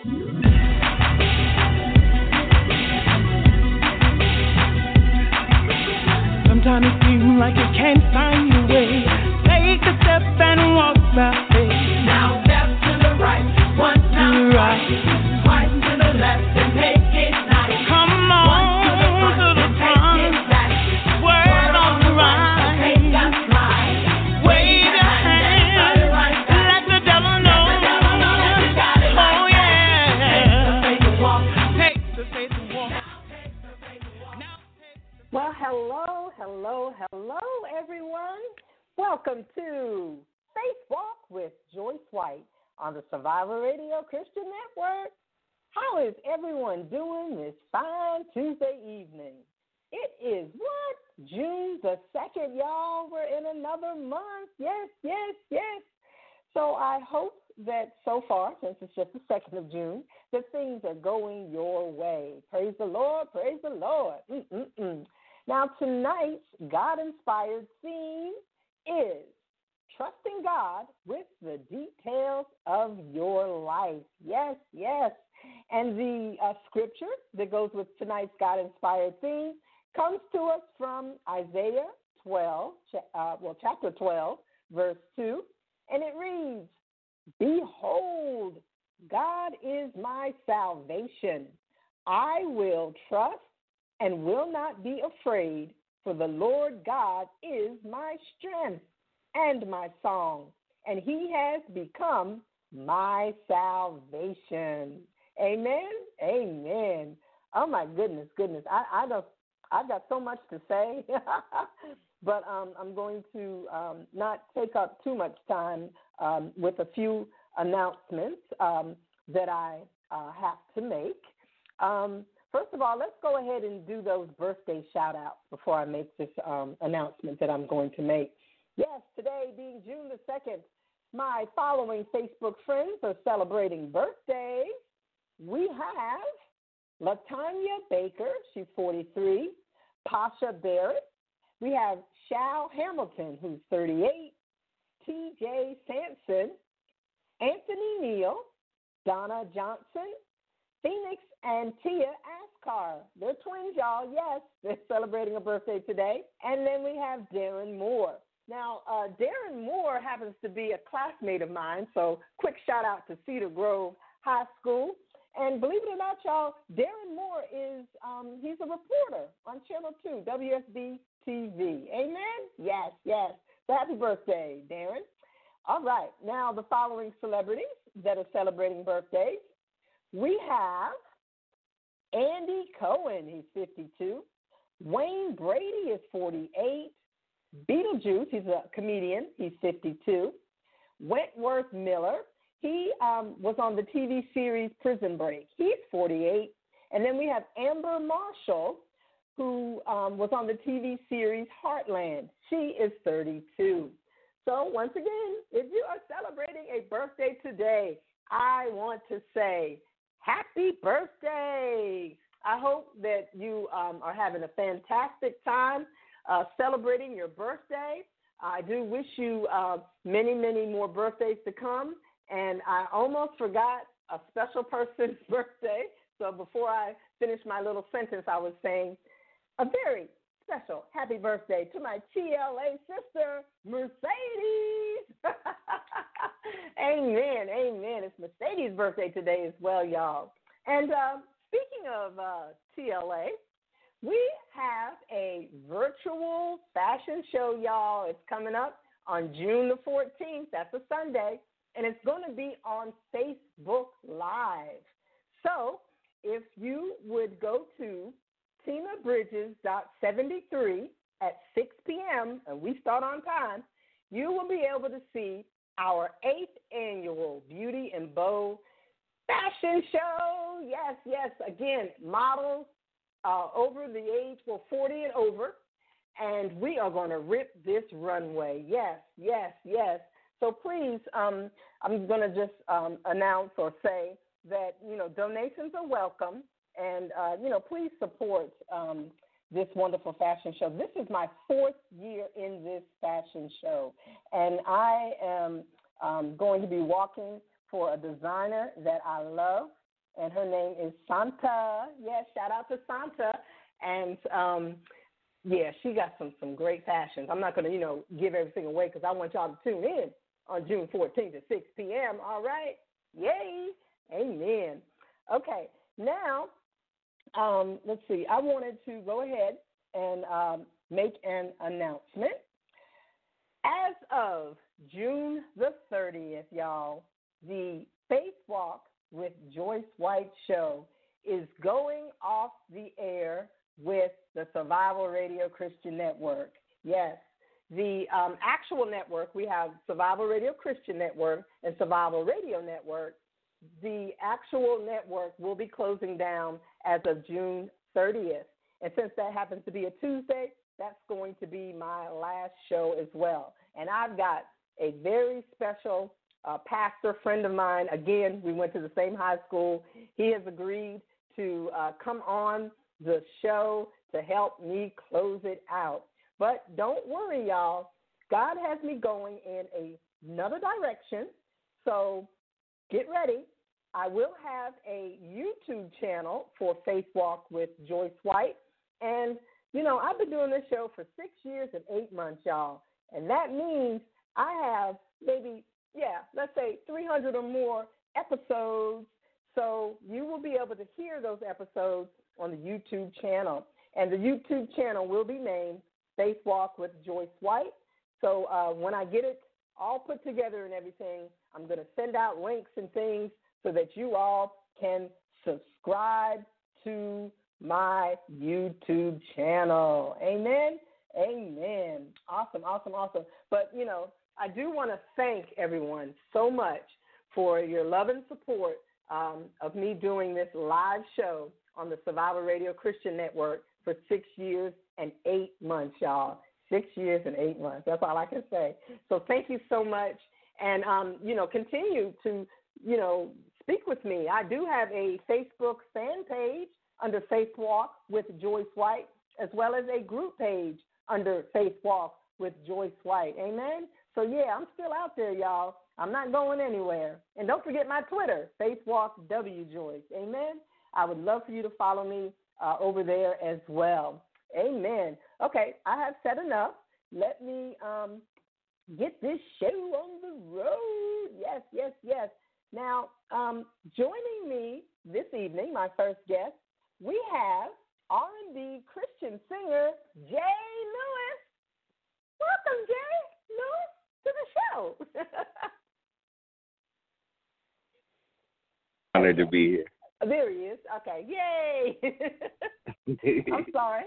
Sometimes it seems like you can't find Radio Christian Network. How is everyone doing this fine Tuesday evening? It is what? June the 2nd, y'all. We're in another month. Yes, yes, yes. So I hope that so far, since it's just the 2nd of June, that things are going your way. Praise the Lord, praise the Lord. Mm-mm-mm. Now, tonight's God inspired theme is trusting God with the details of your life. Yes, yes. And the uh, scripture that goes with tonight's God inspired theme comes to us from Isaiah 12, uh, well, chapter 12, verse 2, and it reads, Behold, God is my salvation. I will trust and will not be afraid, for the Lord God is my strength and my song, and he has become my salvation. Amen. Amen. Oh my goodness, goodness. I, I don't I've got so much to say, but um, I'm going to um, not take up too much time um, with a few announcements um, that I uh, have to make. Um, first of all, let's go ahead and do those birthday shout outs before I make this um, announcement that I'm going to make. Yes, today being June the 2nd, my following Facebook friends are celebrating birthdays. We have Latanya Baker, she's 43, Pasha Barrett. We have Shal Hamilton, who's 38, TJ Sampson, Anthony Neal, Donna Johnson, Phoenix and Tia Ascar. They're twins, y'all. Yes, they're celebrating a birthday today. And then we have Darren Moore. Now, uh, Darren Moore happens to be a classmate of mine, so quick shout out to Cedar Grove High School. And believe it or not, y'all, Darren Moore is um, he's a reporter on Channel 2, WSB TV. Amen? Yes, yes. So happy birthday, Darren. All right. Now, the following celebrities that are celebrating birthdays. We have Andy Cohen, he's 52. Wayne Brady is 48. Beetlejuice, he's a comedian, he's 52. Wentworth Miller, he um, was on the TV series Prison Break, he's 48. And then we have Amber Marshall, who um, was on the TV series Heartland. She is 32. So, once again, if you are celebrating a birthday today, I want to say happy birthday. I hope that you um, are having a fantastic time uh, celebrating your birthday. I do wish you uh, many, many more birthdays to come. And I almost forgot a special person's birthday. So before I finish my little sentence, I was saying a very special happy birthday to my TLA sister, Mercedes. amen, amen. It's Mercedes' birthday today as well, y'all. And uh, speaking of uh, TLA, we have a virtual fashion show, y'all. It's coming up on June the 14th. That's a Sunday. And it's going to be on Facebook Live. So if you would go to tinabridges.73 at 6 p.m., and we start on time, you will be able to see our eighth annual Beauty and Bow fashion show. Yes, yes. Again, models uh, over the age, well, 40 and over. And we are going to rip this runway. Yes, yes, yes. So please, um, I'm going to just um, announce or say that, you know, donations are welcome. And, uh, you know, please support um, this wonderful fashion show. This is my fourth year in this fashion show. And I am um, going to be walking for a designer that I love. And her name is Santa. Yes, shout out to Santa. And um, yeah, she got some some great fashions. I'm not gonna you know give everything away because I want y'all to tune in on June 14th at 6 p.m. All right, yay, amen. Okay, now um, let's see. I wanted to go ahead and um, make an announcement. As of June the 30th, y'all, the Faith Walk with Joyce White show is going off the air with the Survival Radio Christian Network. Yes, the um, actual network, we have Survival Radio Christian Network and Survival Radio Network. The actual network will be closing down as of June 30th. And since that happens to be a Tuesday, that's going to be my last show as well. And I've got a very special uh, pastor friend of mine. Again, we went to the same high school. He has agreed to uh, come on the show to help me close it out. But don't worry, y'all. God has me going in a, another direction. So get ready. I will have a YouTube channel for Faith Walk with Joyce White. And, you know, I've been doing this show for six years and eight months, y'all. And that means I have maybe, yeah, let's say 300 or more episodes. So you will be able to hear those episodes on the YouTube channel. And the YouTube channel will be named Faith Walk with Joyce White. So uh, when I get it all put together and everything, I'm going to send out links and things so that you all can subscribe to my YouTube channel. Amen. Amen. Awesome, awesome, awesome. But, you know, I do want to thank everyone so much for your love and support um, of me doing this live show on the Survival Radio Christian Network for six years and eight months, y'all. Six years and eight months. That's all I can say. So thank you so much. And, um, you know, continue to, you know, speak with me. I do have a Facebook fan page under Faith Walk with Joyce White, as well as a group page under Faith Walk with Joyce White. Amen. So yeah, I'm still out there, y'all. I'm not going anywhere. And don't forget my Twitter, Faith Walk W Joyce. Amen. I would love for you to follow me uh, over there as well. Amen. Okay, I have said enough. Let me um, get this show on the road. Yes, yes, yes. Now, um, joining me this evening, my first guest, we have R&B Christian singer J Lewis. Welcome, J Lewis, to the show. Honored to be here. There he is. Okay, yay! I'm sorry.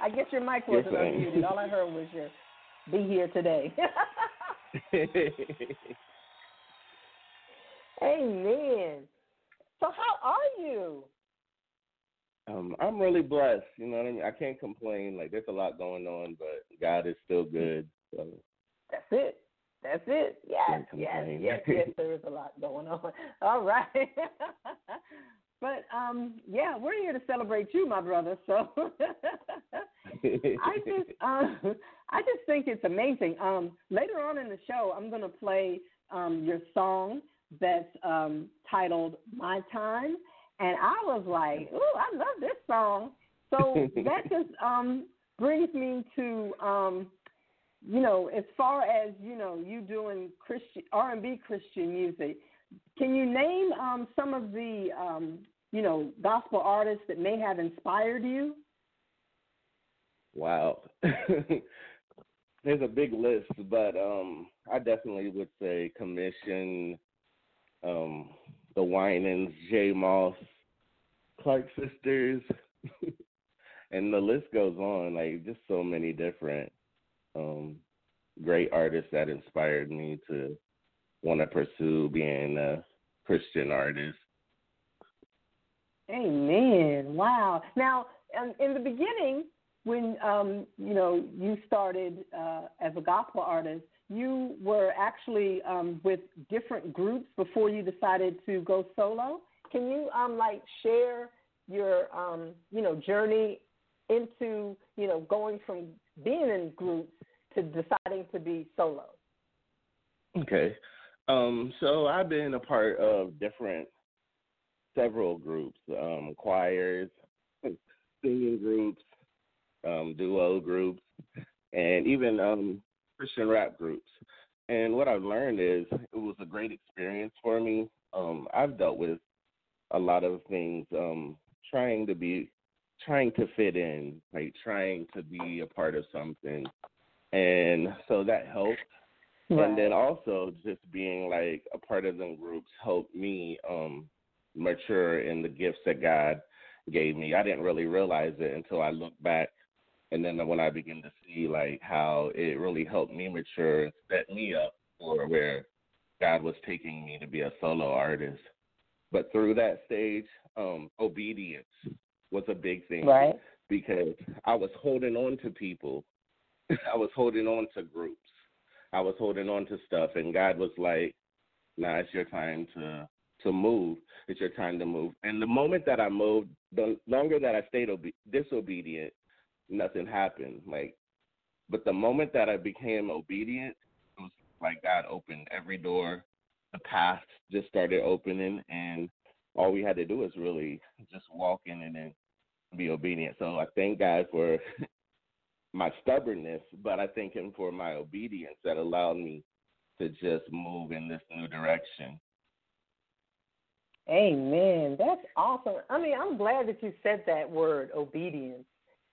I guess your mic wasn't Yes, unmuted. All I heard was your "be here today." Amen. So, how are you? um, I'm really blessed. You know what I mean? I can't complain. Like there's a lot going on, but God is still good. So That's it. That's it. Yes, yes, yes, yes. There is a lot going on. All right. but um, yeah, we're here to celebrate you, my brother. So I just, um, I just think it's amazing. Um, later on in the show, I'm going to play um, your song that's um, titled "My Time," and I was like, "Ooh, I love this song." So that just um, brings me to, um, you know, as far as you know, you doing Christian R and B Christian music. Can you name um, some of the, um, you know, gospel artists that may have inspired you? wow. there's a big list, but um, I definitely would say Commission, um, the Winans, J Moss, Clark Sisters, and the list goes on. Like just so many different um, great artists that inspired me to want to pursue being a Christian artist. Amen. Wow. Now, um, in the beginning, when um, you know you started uh, as a gospel artist, you were actually um, with different groups before you decided to go solo. Can you um, like share your um, you know journey into you know going from being in groups to deciding to be solo? Okay. Um, so I've been a part of different several groups, um, choirs, singing groups, um, duo groups, and even um, Christian rap groups. And what I've learned is it was a great experience for me. Um, I've dealt with a lot of things, um, trying to be, trying to fit in, like trying to be a part of something, and so that helped. Right. And then also just being like a part of them groups helped me um mature in the gifts that God gave me. I didn't really realize it until I looked back and then when I began to see like how it really helped me mature and set me up for where God was taking me to be a solo artist. But through that stage, um, obedience was a big thing. Right. Because I was holding on to people. I was holding on to groups. I was holding on to stuff and God was like, Now it's your time to to move. It's your time to move. And the moment that I moved, the longer that I stayed obe- disobedient, nothing happened. Like, but the moment that I became obedient, it was like God opened every door. The path just started opening, and all we had to do was really just walk in and then be obedient. So I thank God for my stubbornness, but I thank Him for my obedience that allowed me to just move in this new direction. Amen. That's awesome. I mean, I'm glad that you said that word, obedience,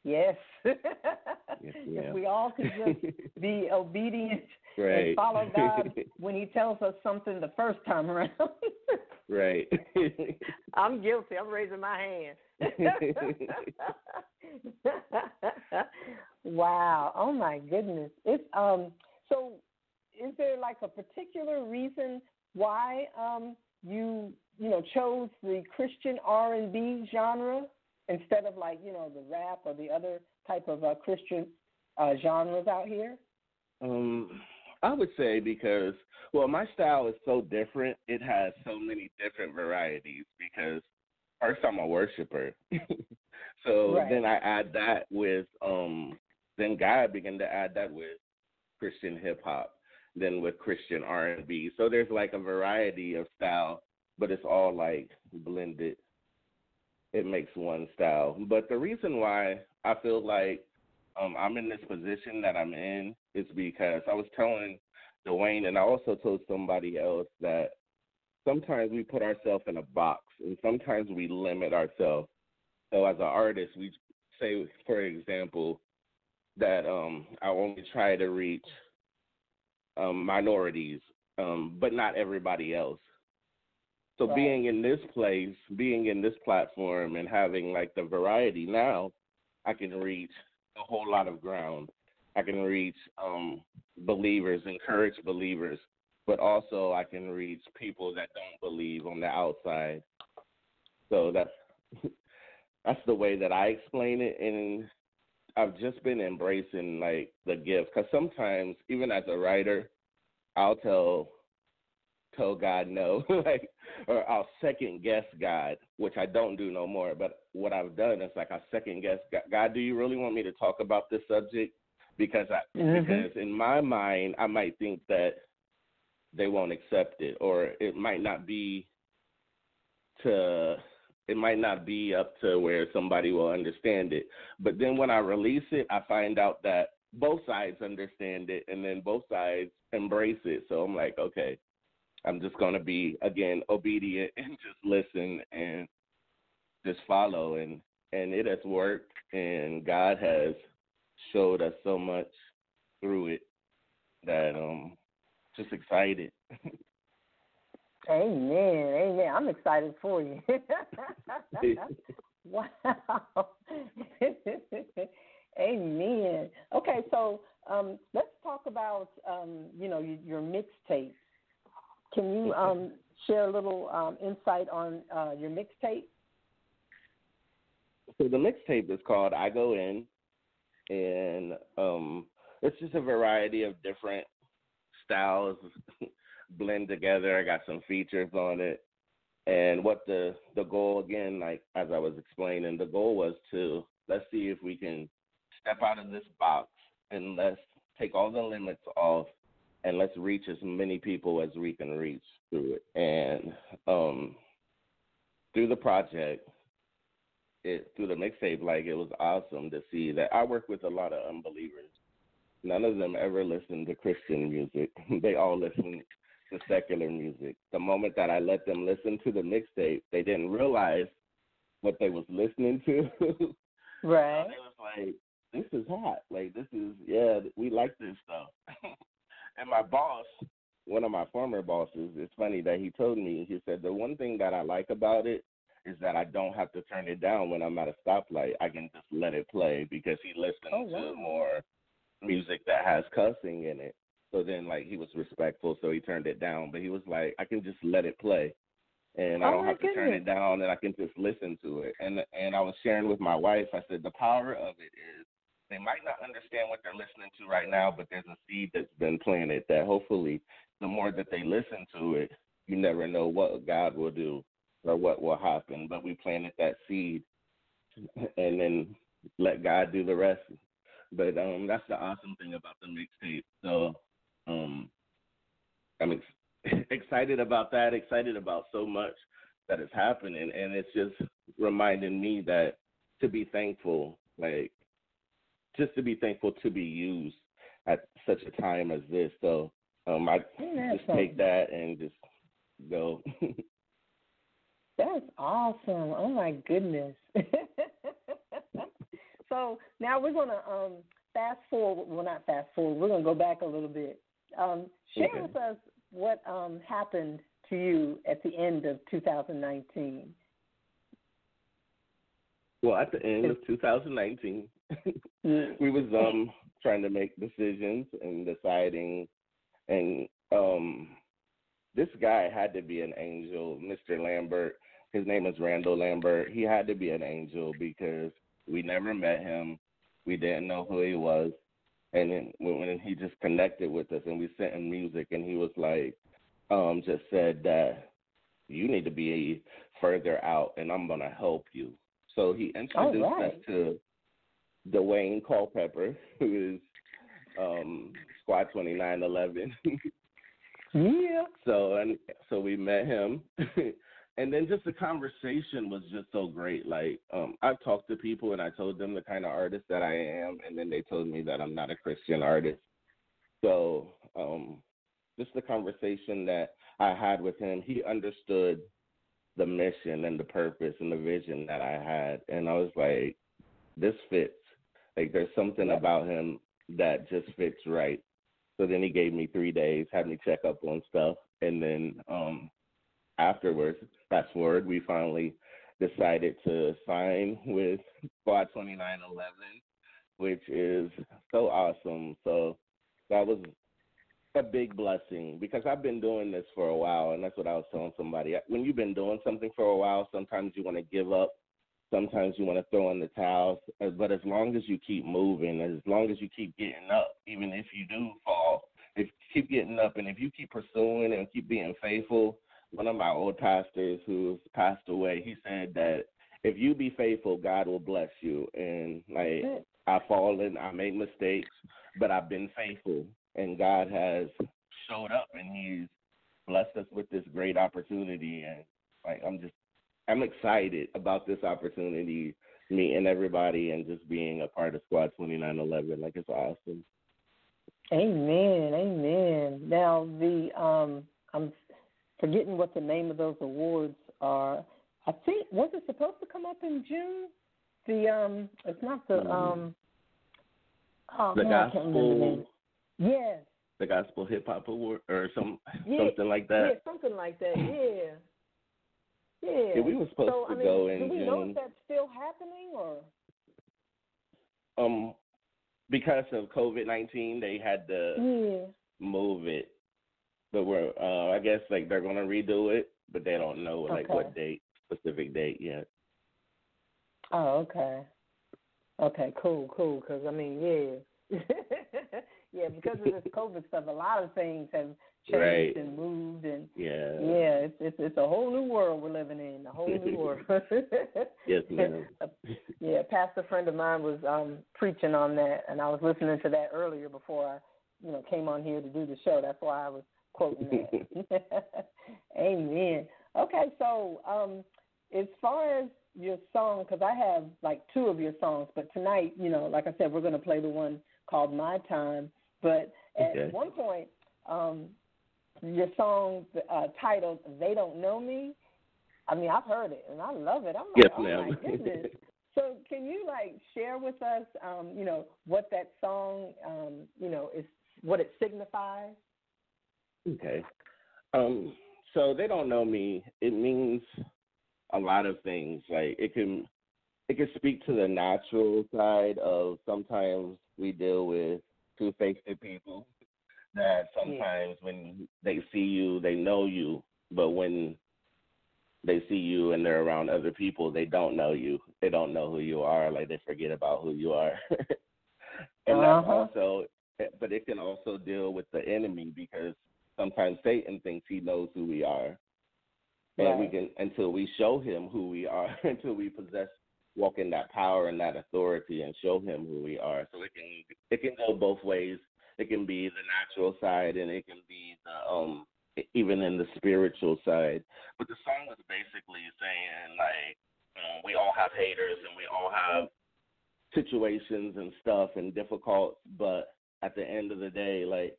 Yes. yes if we all could just be obedient right. and follow God when He tells us something the first time around. right. I'm guilty. I'm raising my hand. wow. Oh my goodness. It's um. So, is there like a particular reason why um you you know chose the Christian R and B genre? Instead of like you know the rap or the other type of uh, Christian uh, genres out here? Um, I would say because well, my style is so different. It has so many different varieties because first I'm a worshiper, so right. then I add that with um, then God began to add that with Christian hip hop, then with Christian R and B. So there's like a variety of style, but it's all like blended it makes one style. But the reason why I feel like um, I'm in this position that I'm in is because I was telling Dwayne, and I also told somebody else that sometimes we put ourselves in a box, and sometimes we limit ourselves. So as an artist, we say, for example, that um, I only try to reach um, minorities, um, but not everybody else. So right. being in this place, being in this platform, and having like the variety now, I can reach a whole lot of ground. I can reach um, believers, encourage believers, but also I can reach people that don't believe on the outside. So that's that's the way that I explain it, and I've just been embracing like the gift because sometimes even as a writer, I'll tell tell God no, like, or I'll second guess God, which I don't do no more. But what I've done is like I second guess God. God do you really want me to talk about this subject? Because I mm-hmm. because in my mind I might think that they won't accept it, or it might not be to it might not be up to where somebody will understand it. But then when I release it, I find out that both sides understand it and then both sides embrace it. So I'm like, okay, I'm just going to be again obedient and just listen and just follow and and it has worked and God has showed us so much through it that um just excited. Amen. Amen. I'm excited for you. wow. Amen. Okay, so um, let's talk about um, you know your, your mixtape. Can you um, share a little um, insight on uh, your mixtape? So the mixtape is called "I Go In," and um, it's just a variety of different styles blend together. I got some features on it, and what the the goal again, like as I was explaining, the goal was to let's see if we can step out of this box and let's take all the limits off and let's reach as many people as we can reach through it. And um, through the project, it through the mixtape, like it was awesome to see that I work with a lot of unbelievers. None of them ever listen to Christian music. they all listen to secular music. The moment that I let them listen to the mixtape, they didn't realize what they was listening to. right. it was like, this is hot. Like this is yeah, we like this stuff. and my boss, one of my former bosses, it's funny that he told me, he said the one thing that I like about it is that I don't have to turn it down when I'm at a stoplight. I can just let it play because he listens oh, wow. to more music that has cussing in it. So then like he was respectful, so he turned it down. But he was like, I can just let it play and I oh don't have to goodness. turn it down and I can just listen to it. And and I was sharing with my wife, I said the power of it is they might not understand what they're listening to right now, but there's a seed that's been planted that hopefully the more that they listen to it, you never know what God will do or what will happen. But we planted that seed and then let God do the rest. But um that's the awesome thing about the mixtape. So um I'm ex- excited about that, excited about so much that is happening and it's just reminding me that to be thankful, like just to be thankful to be used at such a time as this. So um I just take that and just go. That's awesome. Oh my goodness. so now we're gonna um fast forward well not fast forward, we're gonna go back a little bit. Um share Okay. with us what um happened to you at the end of two thousand nineteen. well, at the end of 2019, we was um trying to make decisions and deciding and um this guy had to be an angel mr lambert. His name is randall lambert. He had to be an angel because we never met him. We didn't know who he was. And then when, he just connected with us and we sent him music and he was like um just said that you need to be further out and i'm going to help you. So he introduced right. us to Dwayne Culpepper, who is um, Squad Twenty Nine Eleven. Yeah. so and so we met him, and then just the conversation was just so great. Like um, I've talked to people and I told them the kind of artist that I am, and then they told me that I'm not a Christian artist. So um, just the conversation that I had with him, he understood the mission and the purpose and the vision that I had, and I was like, this fits. Like there's something about him that just fits right. So then he gave me three days, had me check up on stuff, and then um afterwards, fast forward, we finally decided to sign with Squad Twenty Nine Eleven, which is so awesome. So that was a big blessing because I've been doing this for a while, and that's what I was telling somebody. When you've been doing something for a while, sometimes you want to give up sometimes you want to throw in the towels. uh, But as long as you keep moving, as long as you keep getting up, even if you do fall, if you keep getting up, and if you keep pursuing and keep being faithful, one of my old pastors who's passed away, he said that if you be faithful, God will bless you. And like I've fallen, I made mistakes, but I've been faithful, and God has showed up, and He's blessed us with this great opportunity. And like I'm just I'm excited about this opportunity, meeting everybody and just being a part of Squad 2911. Like it's awesome. Amen. Amen. Now the um I'm forgetting what the name of those awards are. I think was it supposed to come up in June? The um it's not the um oh the man, the gospel, Yes. the gospel hip hop award or some Yeah, something like that. Yeah, something like that. Yeah. Yeah. Yeah, we were supposed so, to I mean, go in do we know if that's still happening or? Um, because of COVID 19, they had to Yeah. move it. But we're, uh, I guess, like they're gonna redo it, but they don't know like Okay. what date, specific date yet. Oh, okay. Okay, cool, cool. Because I mean, yeah, yeah. Because of this COVID stuff, a lot of things have changed Right. and moved, and Yeah. yeah, it's, it's it's a whole new world we're living in. A whole new world. Yes, ma'am. yeah, a pastor friend of mine was um preaching on that, and I was listening to that earlier before I, you know, came on here to do the show. That's why I was quoting that. Amen. Okay, so um, as far as your song, because I have like two of your songs, but tonight, you know, like I said, we're going to play the one called My Time. But at Okay. one point, um, your song uh, titled "They Don't Know Me." I mean, I've heard it and I love it. I'm like, Yes, oh ma'am. my goodness. so, can you like share with us, um, you know, what that song, um, you know, is what it signifies? Okay. Um, so they don't know me. It means a lot of things. Like it can it can speak to the natural side of sometimes we deal with two faced people that sometimes when they see you they know you, but when they see you and they're around other people, they don't know you. They don't know who you are, like they forget about who you are. and that's Uh-huh. also but it can also deal with the enemy because sometimes Satan thinks he knows who we are. And we can until we show him who we are, until we possess walk in that power and that authority and show him who we are. So it can it can go both ways. It can be the natural side and it can be the um even in the spiritual side. But the song was basically saying like um, we all have haters and we all have situations and stuff and difficult, but at the end of the day, like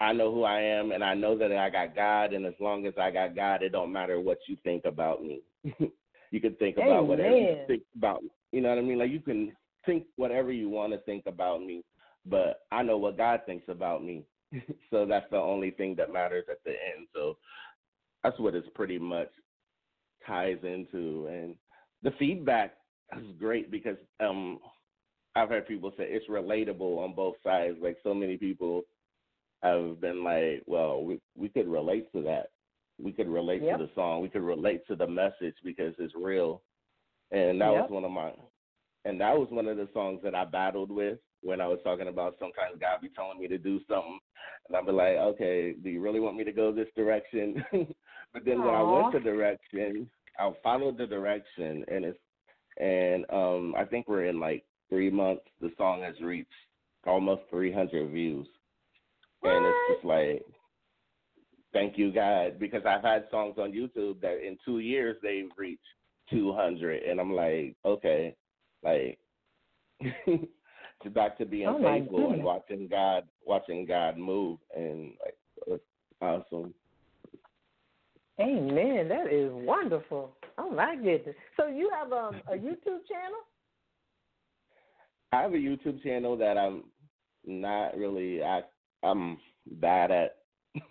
I know who I am and I know that I got God and as long as I got God, it don't matter what you think about me. you can think about whatever you think about you know what I mean? Like you can think whatever you want to think about me, but I know what God thinks about me. so that's the only thing that matters at the end. So that's what it's pretty much ties into and the feedback is great because um I've heard people say it's relatable on both sides. Like so many people have been like, well, we we could relate to that. We could relate Yep. to the song. We could relate to the message because it's real. And that Yep. was one of my and that was one of the songs that I battled with when I was talking about sometimes God be telling me to do something and I'd be like, Okay, do you really want me to go this direction? but then when I went the direction, I followed the direction and it's and um I think we're in like three months the song has reached almost three hundred views. And it's just like thank you God because I've had songs on YouTube that in two years they've reached two hundred and I'm like, okay, like to back to being Oh, faithful and watching God watching God move and like awesome. Amen. That is wonderful. Oh my goodness. So you have um, a YouTube channel? I have a YouTube channel that I'm not really I I'm bad at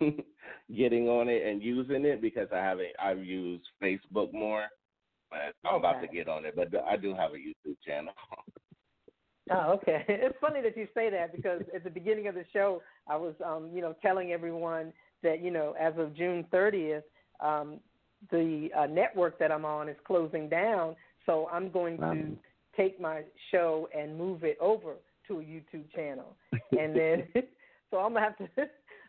getting on it and using it because I haven't I've used Facebook more. But I'm about to get on it. But I do have a YouTube channel. Oh, okay. It's funny that you say that because at the beginning of the show, I was, um, you know, telling everyone that you know, as of June 30th, um, the uh, network that I'm on is closing down. So I'm going Wow. to take my show and move it over to a YouTube channel, and then so I'm gonna have to,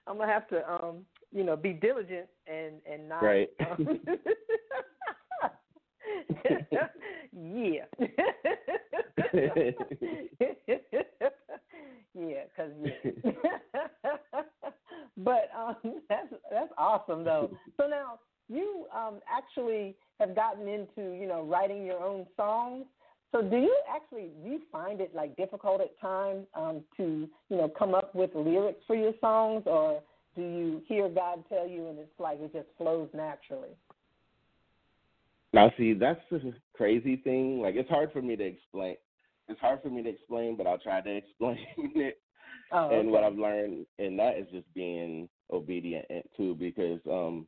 I'm gonna have to, um, you know, be diligent and and not. Right. Um, yeah. yeah, cause yeah. but um, that's that's awesome though. So now you um actually have gotten into you know writing your own songs. So do you actually do you find it like difficult at times um, to you know come up with lyrics for your songs, or do you hear God tell you and it's like it just flows naturally? now see, that's the crazy thing. Like it's hard for me to explain. It's hard for me to explain, but I'll try to explain it. Oh, and what. I've learned in that is just being obedient and- too, because um,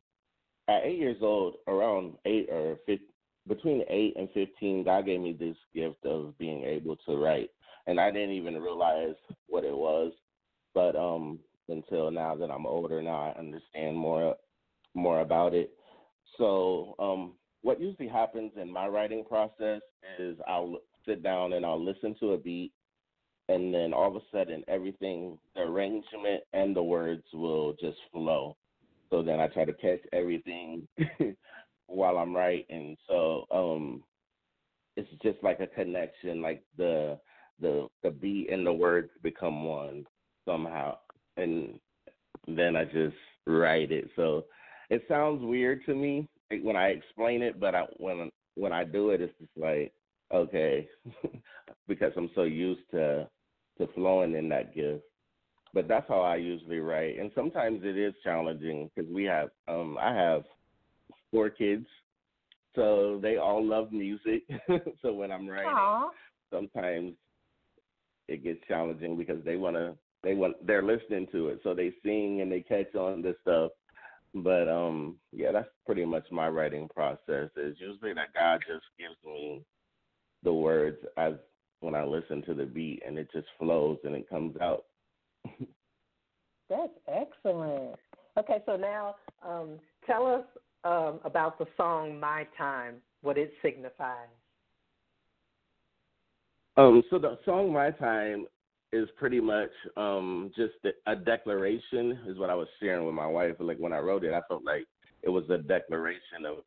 at eight years old, around eight or 15, between eight and fifteen, God gave me this gift of being able to write, and I didn't even realize what it was, but um, until now that I'm older, now I understand more more about it. So um, what usually happens in my writing process is I'll sit down and I'll listen to a beat and then all of a sudden everything the arrangement and the words will just flow. So then i try to catch everything while i'm writing. So um it's just like a connection like the the the beat and the words become one somehow and then i just write it so it sounds weird to me when i explain it but I, when when I do it, it's just like okay, because I'm so used to to flowing in that gift. But that's how I usually write, and sometimes it is challenging because we have um I have four kids, so they all love music. so when I'm writing, Aw. sometimes it gets challenging because they want to they want they're listening to it so they sing and they catch on to stuff but um yeah that's pretty much my writing process is usually that god just gives me the words as when i listen to the beat and it just flows and it comes out That's excellent. Okay, so now um, tell us um, about the song "My Time," what it signifies. um so the song my time is pretty much um just a declaration is what i was sharing with my wife. Like when i wrote it i felt like it was a declaration of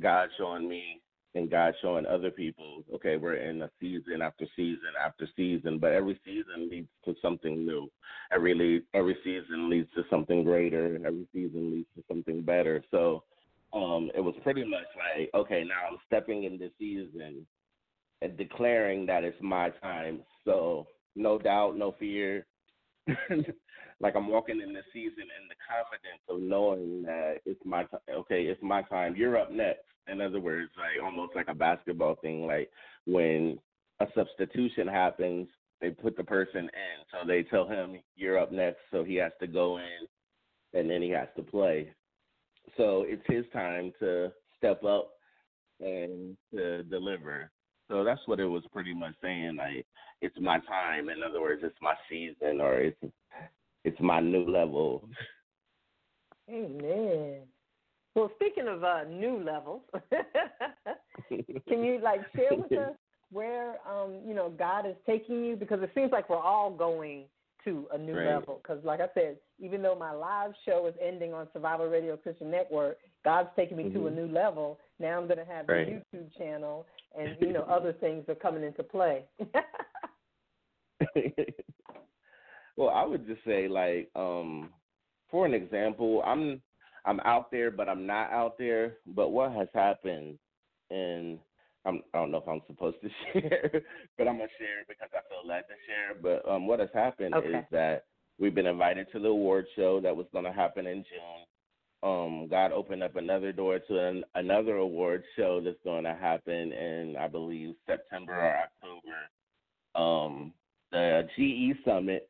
god showing me and god showing other people okay we're in a season after season after season but every season leads to something new. Every every season leads to something greater and every season leads to something better. So um it was pretty much like okay now i'm stepping in this season and declaring that it's my time. So no doubt, no fear. like I'm walking in this season in the confidence of knowing that it's my time. Okay, it's my time. You're up next. In other words, like almost like a basketball thing. Like when a substitution happens, they put the person in, so they tell him you're up next, so he has to go in, and then he has to play. So it's his time to step up and to deliver. So that's what it was pretty much saying. Like it's my time. In other words, it's my season, or it's it's my new level. Amen. Well, speaking of uh, new levels, can you like share with us where um, you know God is taking you? Because it seems like we're all going to a new Right. level. Because, like I said, even though my live show is ending on Survival Radio Christian Network, God's taking me to a Mhm. new level. Now I'm going to have Right. the YouTube channel, and you know other things are coming into play. well, I would just say like, um, for an example, I'm I'm out there, but I'm not out there. But what has happened, and I'm, I don't know if I'm supposed to share, but I'm gonna share because I feel led to share. But um, what has happened Okay. is that we've been invited to the award show that was going to happen in June. Um, God opened up another door to an, another award show that's going to happen in, I believe, September or October. Um, the GE Summit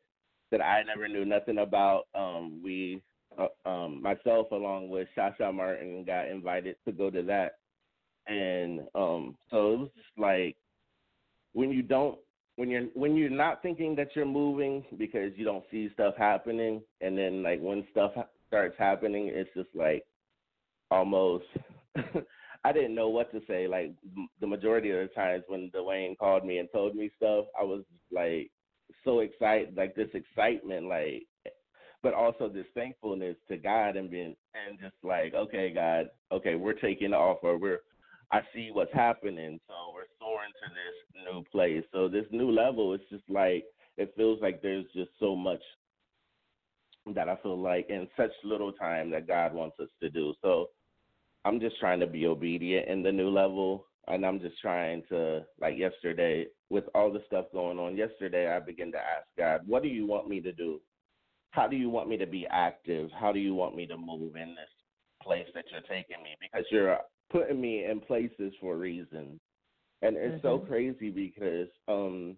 that I never knew nothing about. Um, we, uh, um, myself along with Cha Cha Martin, got invited to go to that, and um, so it was just like when you don't when you're when you're not thinking that you're moving because you don't see stuff happening, and then like when stuff starts happening, it's just like almost. I didn't know what to say. Like the majority of the times when Dwayne called me and told me stuff, I was like so excited, like this excitement, like, but also this thankfulness to God and being and just like, okay, God, okay, we're taking off, or we're I see what's happening, so we're soaring to this new place. So this new level, it's just like it feels like there's just so much that I feel like in such little time that God wants us to do. So I'm just trying to be obedient in the new level, and I'm just trying to like yesterday with all the stuff going on. Yesterday, I began to ask God, "What do you want me to do? How do you want me to be active? How do you want me to move in this place that you're taking me? Because you're putting me in places for a reason." And it's so Mhm. crazy because um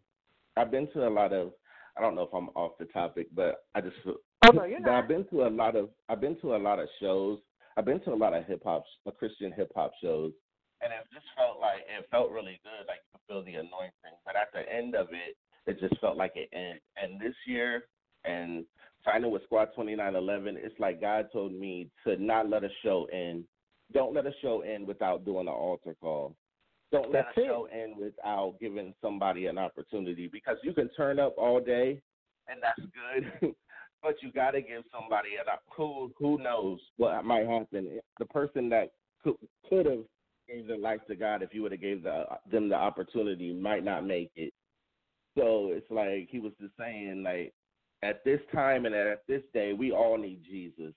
I've been to a lot of I don't know if I'm off the topic, but I just Oh no, you're but not. I've been to a lot of I've been to a lot of shows. I've been to a lot of hip hop, uh, Christian hip hop shows, and it just felt like it felt really good. Like you could feel the anointing, but at the end of it, it just felt like it ended. And this year, and signing with Squad Twenty Nine Eleven, it's like God told me to not let a show end. Don't let a show end without doing an altar call. Don't let That's a it. show end without giving somebody an opportunity because you can turn up all day, and that's good. but you got to give somebody an op- who who knows what might happen. The person that could could have gave their life to God if you would have gave the, them the opportunity might not make it. So it's like he was just saying like at this time and at this day we all need Jesus.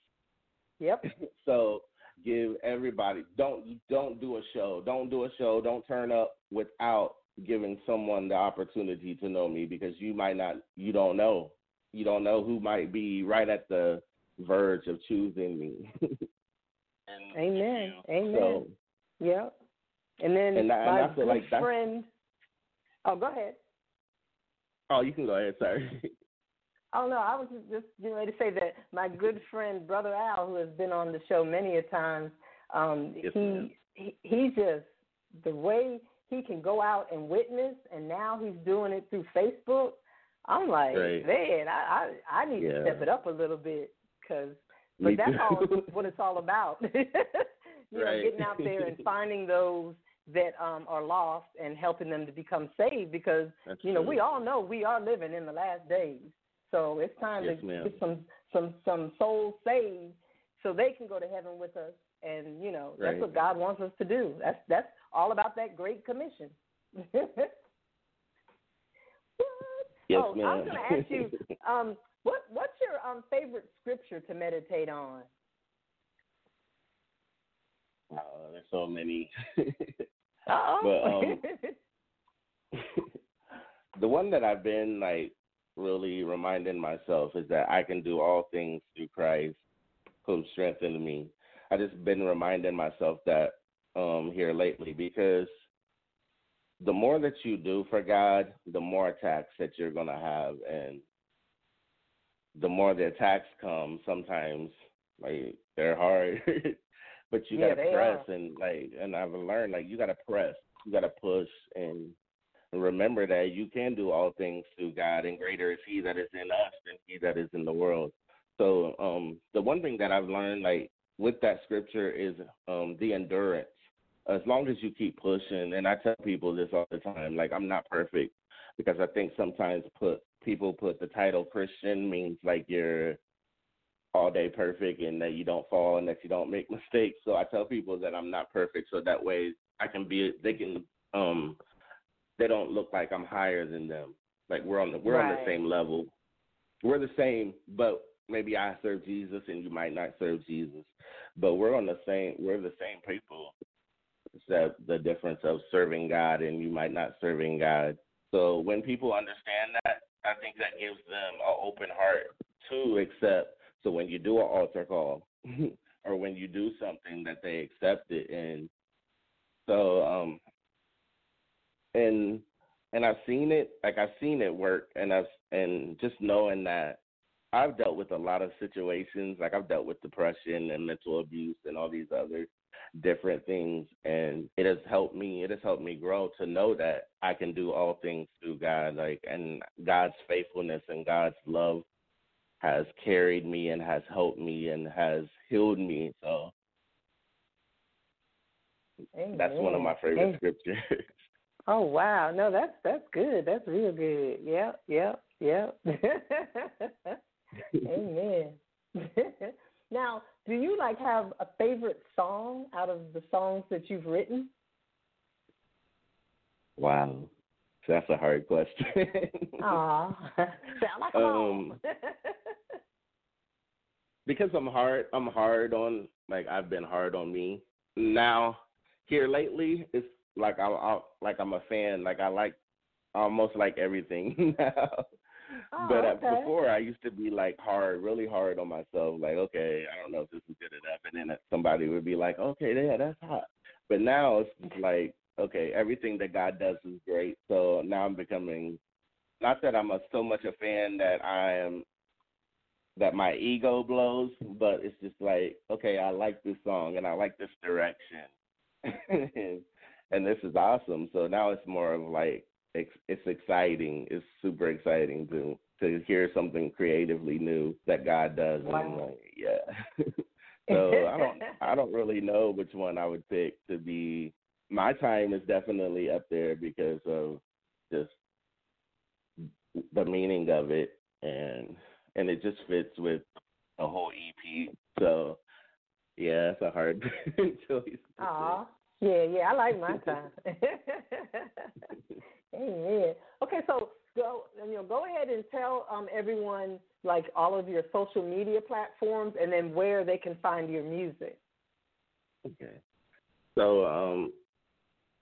Yep. So give everybody don't don't do a show. Don't do a show. Don't turn up without giving someone the opportunity to know me because you might not you don't know. You don't know who might be right at the verge of choosing me. and, Amen. Amen. So, yeah. And then and I, my and I feel good like friend. Oh, go ahead. Oh, you can go ahead. Sorry. Oh no, I was just getting ready to say that my good friend Brother Al, who has been on the show many a times, um, yes, he, he he just the way he can go out and witness, and now he's doing it through Facebook. I'm like, right. man, I I, I need yeah. to step it up a little bit because, but that's all what it's all about. you right. know, getting out there and finding those that um, are lost and helping them to become saved because That's you know true. we all know we are living in the last days. So it's time Yes, to ma'am. get some some some souls saved so they can go to heaven with us. And you know that's Right. what God wants us to do. That's that's all about that great commission. Yes, oh, ma'am. I was going to ask you, um, what what's your um, favorite scripture to meditate on? Uh, there's so many. Oh, um, the one that I've been like really reminding myself is that I can do all things through Christ who strengthened me. I just been reminding myself that um here lately because the more that you do for God, the more attacks that you're gonna have and the more the attacks come, sometimes like they're hard. but you Yeah, gotta press are. and like and I've learned like you gotta press, you gotta push and remember that you can do all things through God and greater is he that is in us than he that is in the world. So um the one thing that I've learned like with that scripture is um the endurance. As long as you keep pushing and I tell people this all the time, like I'm not perfect because I think sometimes put people put the title Christian means like you're all day perfect and that you don't fall and that you don't make mistakes. So I tell people that I'm not perfect so that way I can be they can um they don't look like I'm higher than them. Like we're on the we're on the same level. We're the same, but maybe I serve Jesus and you might not serve Jesus. But we're on the same we're the same people. Except the difference of serving God and you might not serving God. So when people understand that, I think that gives them an open heart to accept. So when you do an altar call or when you do something that they accept it and so um and and I've seen it like I've seen it work and I've and just knowing that I've dealt with a lot of situations like I've dealt with depression and mental abuse and all these other different things and it has helped me it has helped me grow to know that I can do all things through God like and God's faithfulness and God's love has carried me and has helped me and has healed me so that's one of my favorite Amen. scriptures Oh wow, no, that's that's good. That's real good. Yep, yep, yep. Amen. now, do you like have a favorite song out of the songs that you've written? Wow. That's a hard question. Aw, sound like all. Um, because I'm hard I'm hard on like I've been hard on me. Now here lately it's like I, I like I'm a fan. Like I like almost like everything now. Oh, but uh, okay. before I used to be like hard, really hard on myself. Like, okay, I don't know if this is good enough, and then somebody would be like, okay, yeah, that's hot. But now it's like, okay, everything that God does is great. So now I'm becoming, not that I'm a, so much a fan that I am, that my ego blows, but it's just like, okay, I like this song and I like this direction, and, and this is awesome. So now it's more of like, it's, it's exciting. It's super exciting to to hear something creatively new that God does. And I'm like, yeah. so I don't I don't really know which one I would pick to be. My time is definitely up there because of just the meaning of it and and it just fits with the whole EP. So yeah, it's a hard choice. to Aw, yeah, yeah, I like my time. Amen. Okay, so go you know go ahead and tell um, everyone like all of your social media platforms and then where they can find your music. Okay. So um,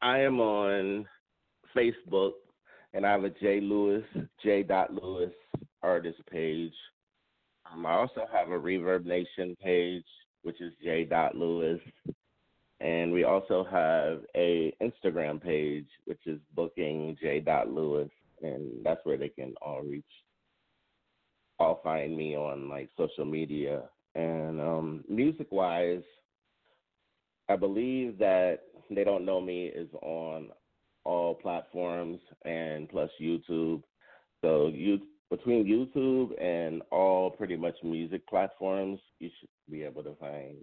I am on Facebook, and I have a J Lewis J. Dot Lewis artist page. Um, I also have a Reverb Nation page, which is J. Dot Lewis, and we also have a Instagram page, which is Booking J. Lewis, and that's where they can all reach. All find me on like social media and um, music wise, I believe that they don't know me is on all platforms and plus YouTube. So you between YouTube and all pretty much music platforms, you should be able to find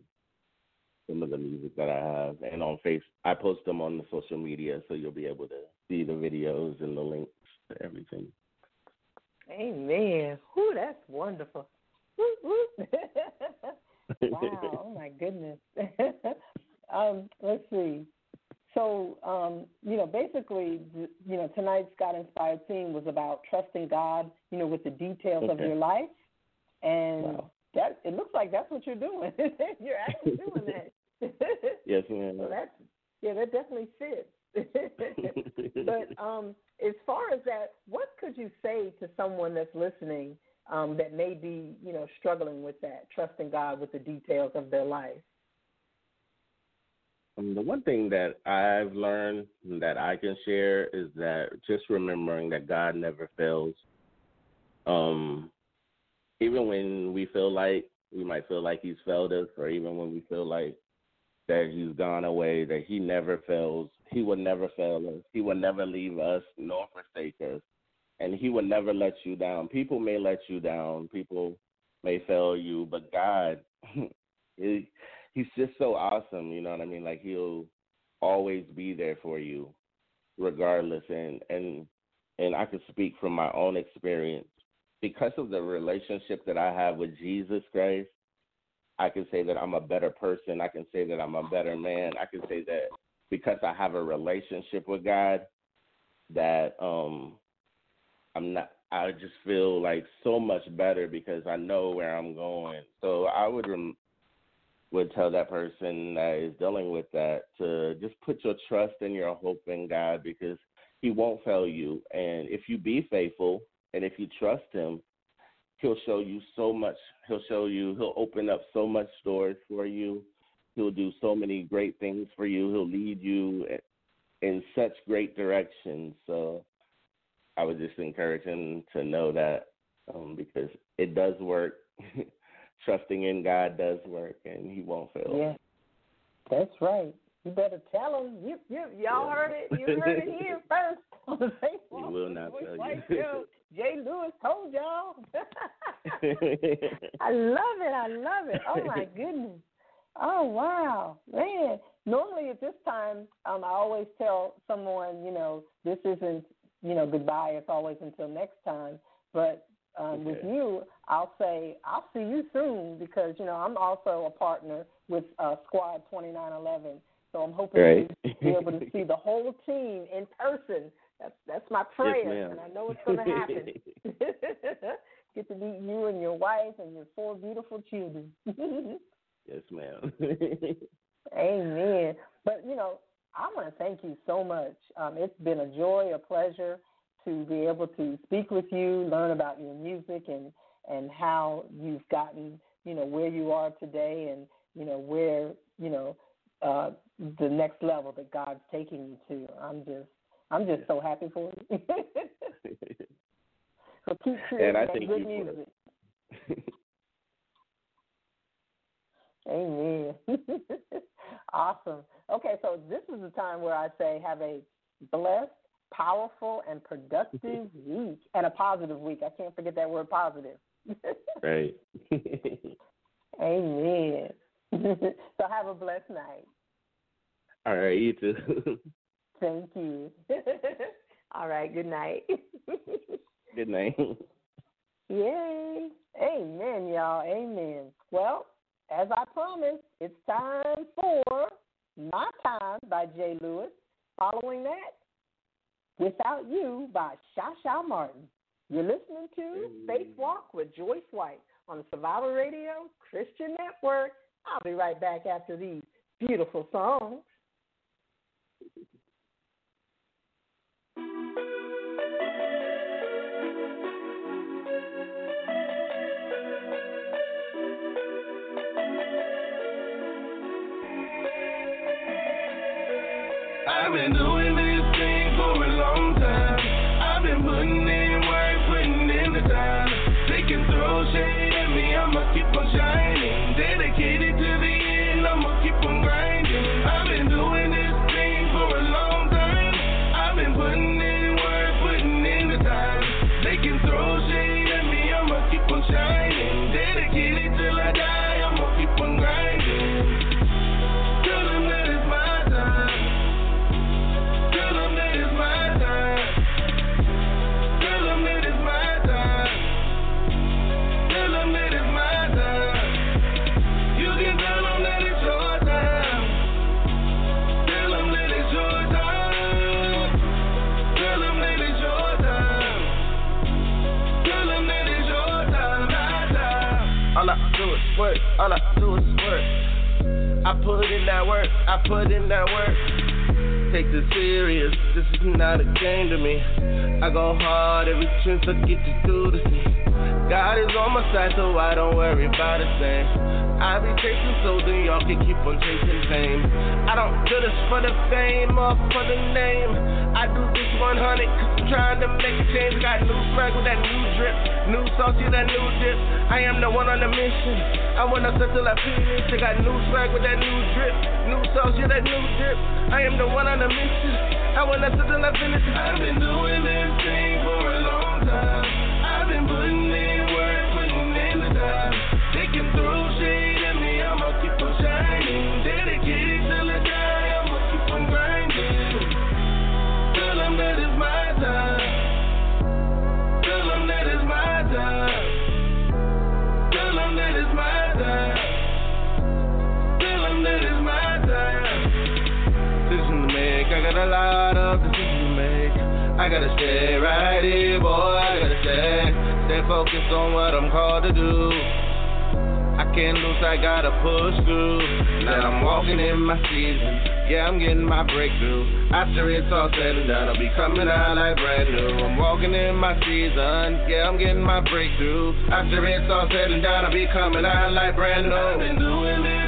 some of the music that I have. And on Face, I post them on the social media, so you'll be able to see the videos and the links to everything. Amen. Whew, that's wonderful. wow. Oh my goodness. um, let's see. So, um, you know, basically, you know, tonight's God inspired theme was about trusting God, you know, with the details okay. of your life, and wow. That it looks like that's what you're doing. you're actually doing that. yes, ma'am. So that's yeah, that definitely fits. but um, as far as that, what could you say to someone that's listening um, that may be, you know, struggling with that, trusting God with the details of their life? Um, the one thing that I've learned that I can share is that just remembering that God never fails. Um, even when we feel like we might feel like He's failed us, or even when we feel like that He's gone away, that He never fails. He will never fail us. He will never leave us nor forsake us and he will never let you down. People may let you down, people may fail you, but God, he, he's just so awesome. You know what I mean? Like he'll always be there for you, regardless. And and and I can speak from my own experience because of the relationship that I have with Jesus Christ. I can say that I'm a better person. I can say that I'm a better man. I can say that because I have a relationship with God, that um I'm not. I just feel like so much better because I know where I'm going. So I would rem- would tell that person that is dealing with that to just put your trust and your hope in God because He won't fail you. And if you be faithful and if you trust Him, He'll show you so much. He'll show you. He'll open up so much doors for you. He'll do so many great things for you. He'll lead you in such great directions. So I would just encourage him to know that um, because it does work. Trusting in God does work, and He won't fail. Yeah, that's right. You better tell them. You, you, y'all yeah. heard it. You heard it here first on the Facebook. He will not tell like you. J Lewis told y'all. I love it. I love it. Oh my goodness. Oh wow, man. Normally at this time, um, I always tell someone, you know, this isn't you know, goodbye. It's always until next time. But um, okay. with you, I'll say I'll see you soon because you know I'm also a partner with uh, Squad 2911. So I'm hoping right. to be able to see the whole team in person. That's that's my prayer, yes, and I know it's going to happen. Get to meet you and your wife and your four beautiful children. yes, ma'am. Amen. But you know, I want to thank you so much. Um, it's been a joy, a pleasure to be able to speak with you, learn about your music, and and how you've gotten you know where you are today, and you know where you know uh, the next level that God's taking you to. I'm just I'm just so happy for you. so keep creating that good music. Amen. awesome. Okay, so this is the time where I say have a blessed, powerful, and productive week, and a positive week. I can't forget that word positive. right. Amen. so have a blessed night. All right, you too. Thank you. All right, good night. good night. Yay. Amen, y'all. Amen. Well, as I promised, it's time for My Time by J Lewis. Following that, Without You by Cha Cha Martin. You're listening to Faith Spacewalk with Joyce White on the Survivor Radio Christian Network. I'll be right back after these beautiful songs. I've been doing work. I put in that work take this serious. This is not a game to me. I go hard every chance I get to do the sea. God is on my side, so I don't worry about a thing. I be chasing so then y'all can keep on chasing fame. I don't do this for the fame or for the name. I do this 100 cause I'm trying to make a change. Got new swag with that new drip, new sauce, yeah, that new dip. I am the one on the mission. I wanna settle I finish. I got new swag with that new drip, new sauce, yeah, that new dip. I am the one on the mission. I wanna settle I finish. I've been doing this thing for a long time. I've been putting make, I got a lot of decisions to make. I gotta stay right here, boy. I gotta stay, stay focused on what I'm called to do. I can't lose, I gotta push through. Now I'm walking in my season. Yeah, I'm getting my breakthrough. After it's all said and done, I'll be coming out like brand new. I'm walking in my season. Yeah, I'm getting my breakthrough. After it's all said and done, I'll be coming out like brand new. I've been doing this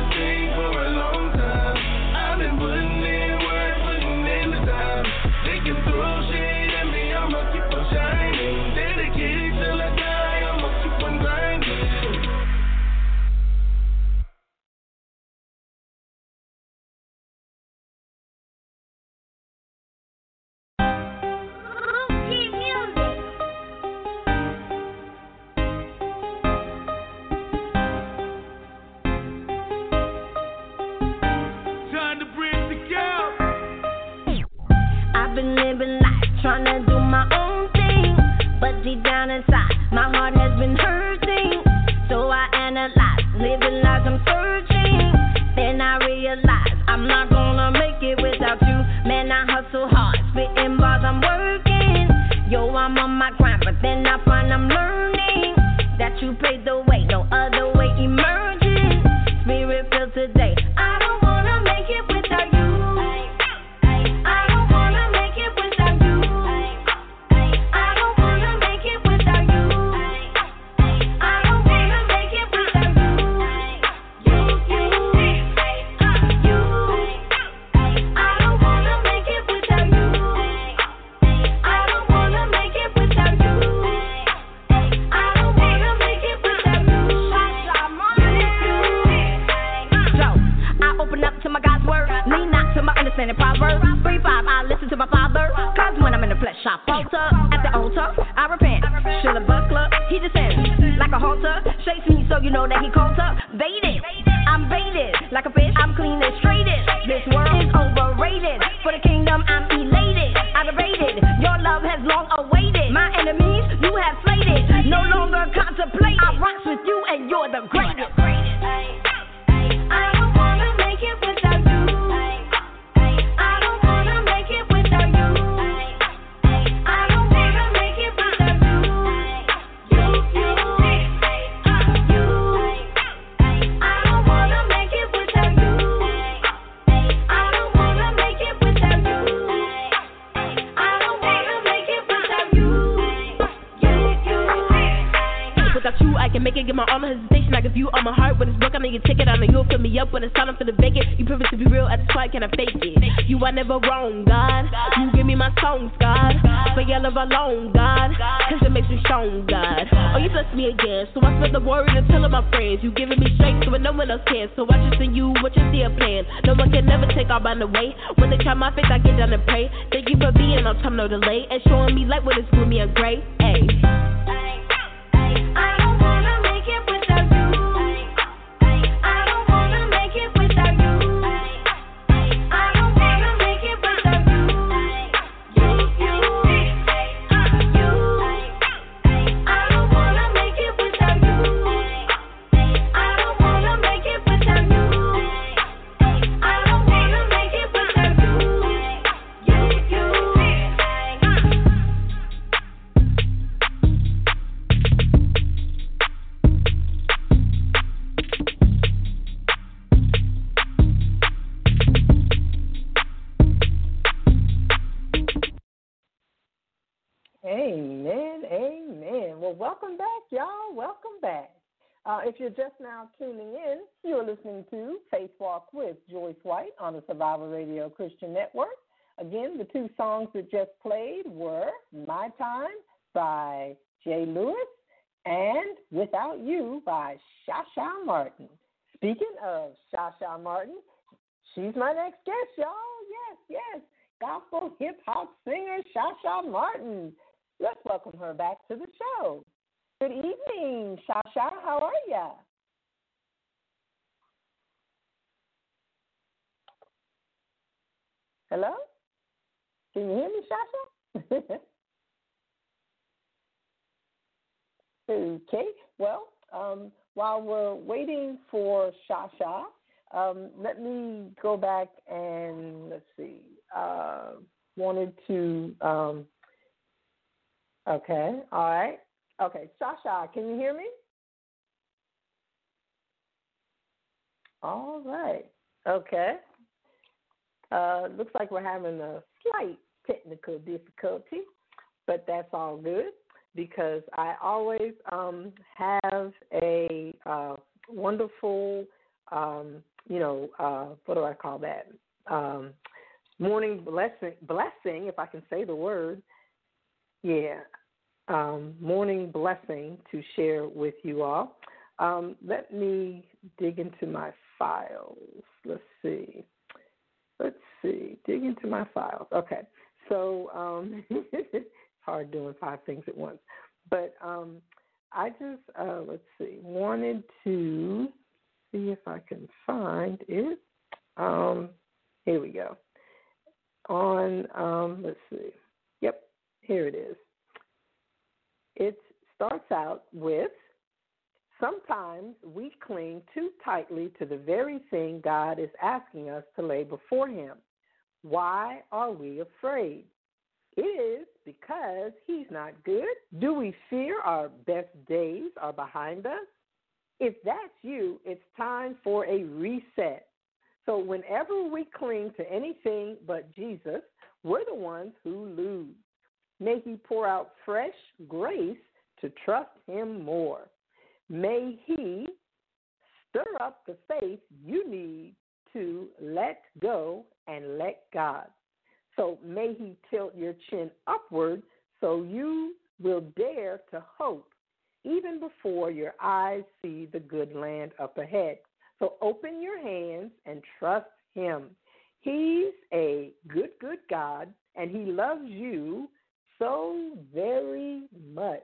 repent. Should a buckler, he descends like a halter. Shakes me so you know that he cultivated. I'm baited like a fish, I'm clean and straighted. This world is overrated. For the kingdom, I'm elated. I debated. Your love has long awaited. My enemies, you have slated. No longer contemplate. I rocks with you my all hesitation. I give you all my heart when it's broke. I know you take it. I know you'll fill me up when it's time for the vacant. You promise to be real at the spot, can I fake it? You are never wrong, God. You give me my songs, God. For your love alone, God. Cause it makes me strong, God. Oh, you bless me again. So I spent the worry to tell my friends. You giving me strength so no one else can. So I just in you what you see a plan. No one can never take all by the way. When they try my faith, I get down and pray. Thank you for being on time, no delay. And showing me light when it's gloomy and gray. Ayy. Uh, if you're just now tuning in, you're listening to Faith Walk with Joyce White on the Survivor Radio Christian Network. Again, the two songs that just played were My Time by J Lewis and Without You by Cha Cha Martin. Speaking of Cha Cha Martin, she's my next guest, y'all. Yes, yes. Gospel hip hop singer Cha Cha Martin. Let's welcome her back to the show. Good evening, Cha Cha. How are you? Hello? Can you hear me, Cha Cha? okay. Well, um, while we're waiting for Cha Cha, um, let me go back and let's see. Uh, wanted to. Um, okay. All right. Okay, Sasha, can you hear me? All right. Okay. Uh, looks like we're having a slight technical difficulty, but that's all good because I always um, have a uh, wonderful, um, you know, uh, what do I call that? Um, morning blessing, blessing, if I can say the word. Yeah, um, morning blessing to share with you all. Um, let me dig into my files. Let's see. Let's see. Dig into my files. Okay. So um, it's hard doing five things at once. But um, I just, uh, let's see, wanted to see if I can find it. Um, here we go. On, um, let's see. Here it is it starts out with sometimes we cling too tightly to the very thing God is asking us to lay before Him. Why are we afraid? It is because He's not good. Do we fear our best days are behind us? If that's you, it's time for a reset. So, whenever we cling to anything but Jesus, we're the ones who lose. May He pour out fresh grace to trust Him more. May He stir up the faith you need to let go and let God. So may He tilt your chin upward so you will dare to hope even before your eyes see the good land up ahead. So open your hands and trust Him. He's a good, good God, and He loves you so very much.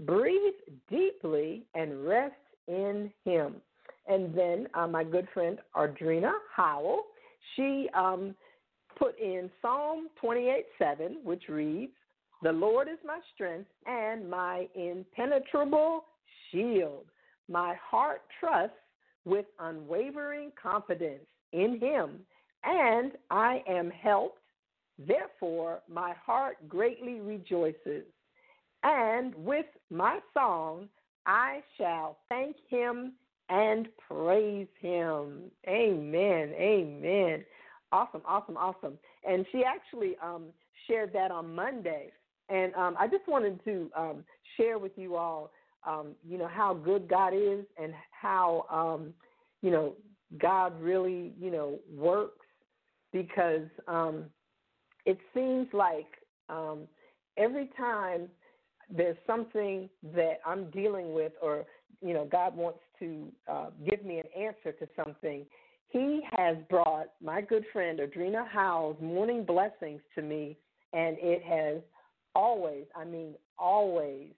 Breathe deeply and rest in Him. And then uh, my good friend Ardrina Howell, she um, put in Psalm 28 7, which reads, The Lord is my strength and my impenetrable shield. My heart trusts with unwavering confidence in Him, and I am helped Therefore, my heart greatly rejoices, and with my song I shall thank him and praise him. Amen. Amen. Awesome, awesome, awesome. And she actually um, shared that on Monday. And um, I just wanted to um, share with you all um, you know how good God is and how um, you know God really you know works because um, it seems like um, every time there's something that I'm dealing with or you know God wants to uh, give me an answer to something, He has brought my good friend Adrena Howell's morning blessings to me, and it has always, I mean always,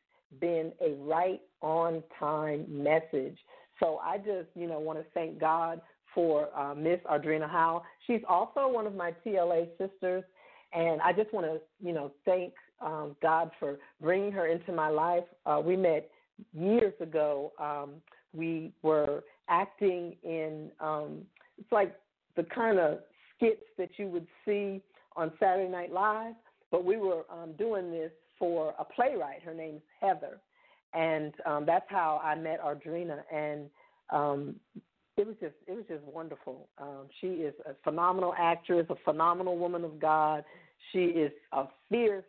been a right on time message. So I just, you know, want to thank God for uh, Miss Adrena Howell. She's also one of my TLA sisters, and I just want to, you know, thank um, God for bringing her into my life. Uh, we met years ago. Um, we were acting in, um, it's like the kind of skits that you would see on Saturday Night Live, but we were um, doing this for a playwright. Her name's Heather, and um, that's how I met Adrena. And um, it was just it was just wonderful. Um, she is a phenomenal actress, a phenomenal woman of God. She is a fierce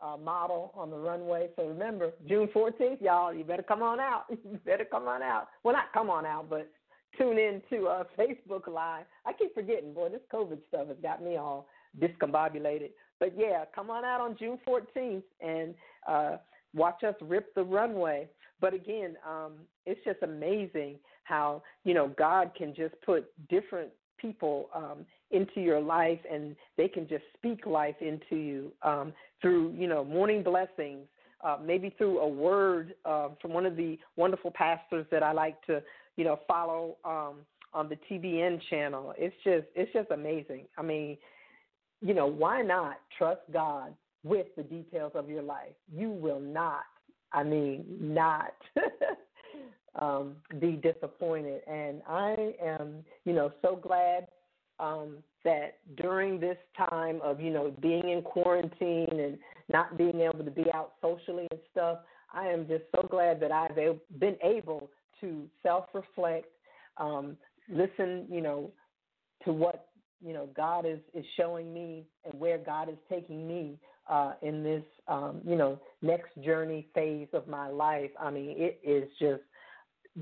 uh, model on the runway. So remember, June 14th, y'all, you better come on out. you better come on out. Well, not come on out, but tune in to uh, Facebook Live. I keep forgetting, boy, this COVID stuff has got me all discombobulated. But yeah, come on out on June 14th and uh, watch us rip the runway. But again, um, it's just amazing how you know God can just put different people um, into your life, and they can just speak life into you um, through you know morning blessings. Uh, maybe through a word uh, from one of the wonderful pastors that I like to, you know, follow um, on the TBN channel. It's just, it's just amazing. I mean, you know, why not trust God with the details of your life? You will not, I mean, not um, be disappointed. And I am, you know, so glad um, that during this time of, you know, being in quarantine and not being able to be out socially and stuff, I am just so glad that I've been able to self reflect, um, listen, you know, to what you know God is is showing me and where God is taking me uh, in this um, you know next journey phase of my life. I mean, it is just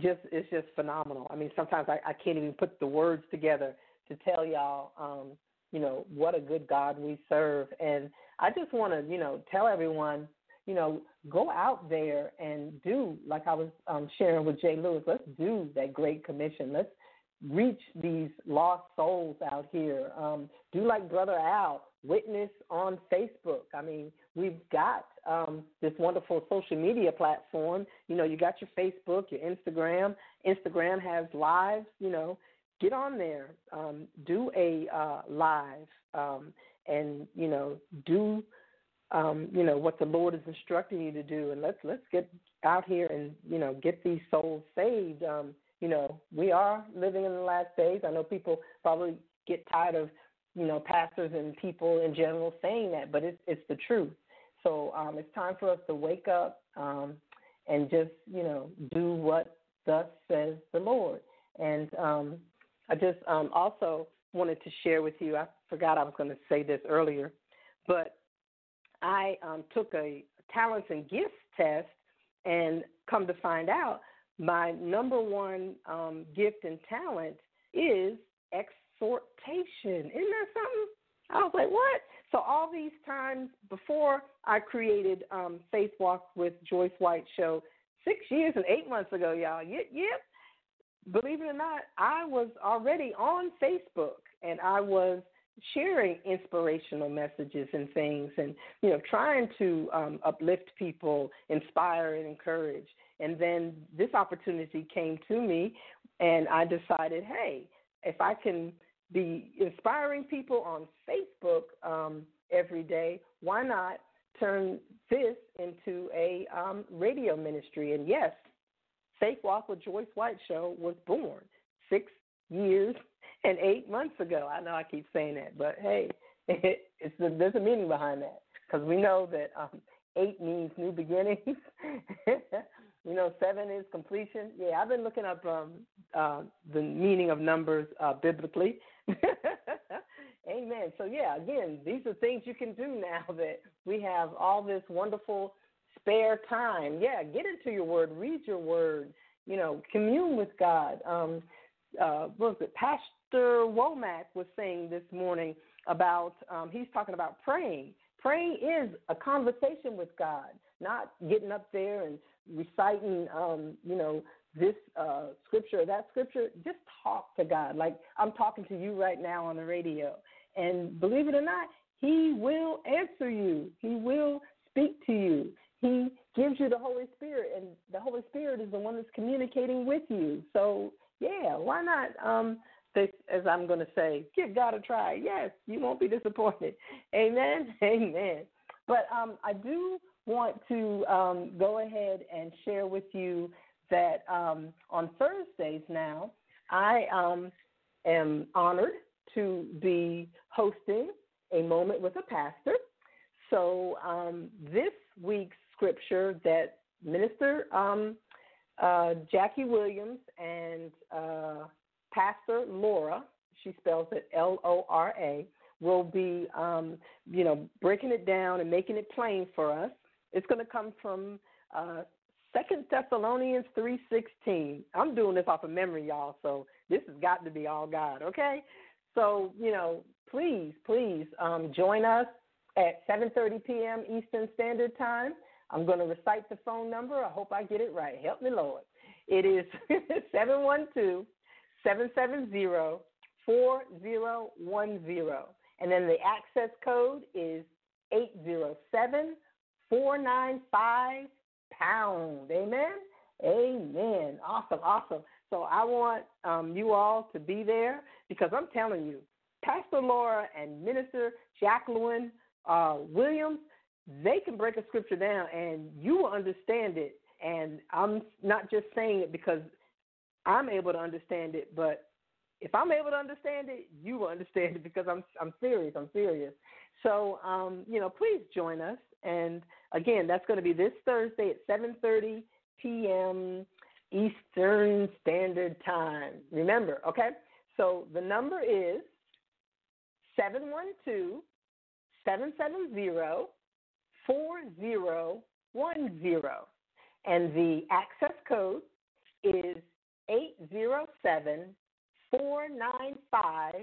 just it's just phenomenal. I mean, sometimes I, I can't even put the words together to tell y'all um, you know what a good God we serve. And I just want to you know tell everyone you know go out there and do like I was um, sharing with J Lewis. Let's do that Great Commission. Let's reach these lost souls out here. Um, do like Brother Al, witness on Facebook. I mean, we've got um, this wonderful social media platform. You know, you got your Facebook, your Instagram. Instagram has lives. You know, get on there, um, do a uh, live, um, and you know, do um, you know what the Lord is instructing you to do, and let's let's get out here and you know get these souls saved. Um, you know, we are living in the last days. I know people probably get tired of, you know, pastors and people in general saying that, but it's it's the truth. So um, it's time for us to wake up um, and just, you know, do what thus says the Lord. And um, I just um, also wanted to share with you. I forgot I was going to say this earlier, but I um, took a talents and gifts test, and come to find out my number one um, gift and talent is exhortation. Isn't that something? I was like, what? So all these times before I created um, Faith Walk with Joyce White show six years and eight months ago, y'all. Yep, yep. Believe it or not, I was already on Facebook and I was sharing inspirational messages and things and you know trying to um, uplift people inspire and encourage and then this opportunity came to me, and I decided, hey, if I can be inspiring people on Facebook um, every day, why not turn this into a um, radio ministry? And yes, Faith Walk with Joyce White show was born six years and eight months ago. I know I keep saying that, but hey, it, it's there's a meaning behind that because we know that um, eight means new beginnings. You know, seven is completion. Yeah, I've been looking up um, uh, the meaning of numbers uh, biblically. Amen. So, yeah, again, these are things you can do now that we have all this wonderful spare time, yeah, get into your word, read your word, you know, commune with God. Um, uh, what was it? Pastor Wommack was saying this morning about, um, he's talking about praying. Praying is a conversation with God, not getting up there and reciting, um, you know, this uh, scripture that scripture. Just talk to God. Like I'm talking to you right now on the radio. And believe it or not, He will answer you, He will speak to you. He gives you the Holy Spirit, and the Holy Spirit is the one that's communicating with you. So, yeah, why not? Um, this, as I'm going to say, give God a try. Yes, you won't be disappointed. Amen. Amen. But um, I do want to um, go ahead and share with you that um, on Thursdays now, I um, am honored to be hosting a moment with a pastor. So um, this week's scripture that Minister um, uh, Jackie Williams and uh, Pastor Laura, she spells it L O R A, will be, um, you know, breaking it down and making it plain for us. It's going to come from uh, Second Thessalonians three sixteen. I'm doing this off of memory, y'all. So this has got to be all God. Okay. So you know, please, please um, join us at 7:30 p.m. Eastern Standard Time. I'm going to recite the phone number. I hope I get it right. Help me, Lord. It is 712 770 4010. And then the access code is 807 495 pound. Amen. Amen. Awesome. Awesome. So I want um, you all to be there because I'm telling you, Pastor Laura and Minister Jacqueline uh, Williams, they can break a scripture down and you will understand it. And I'm not just saying it because I'm able to understand it, but if I'm able to understand it, you will understand it because I'm I'm serious. I'm serious. So um, you know, please join us. And again, that's going to be this Thursday at 7:30 p.m. Eastern Standard Time. Remember, okay? So the number is 712 770 4010. And the access code is 807 495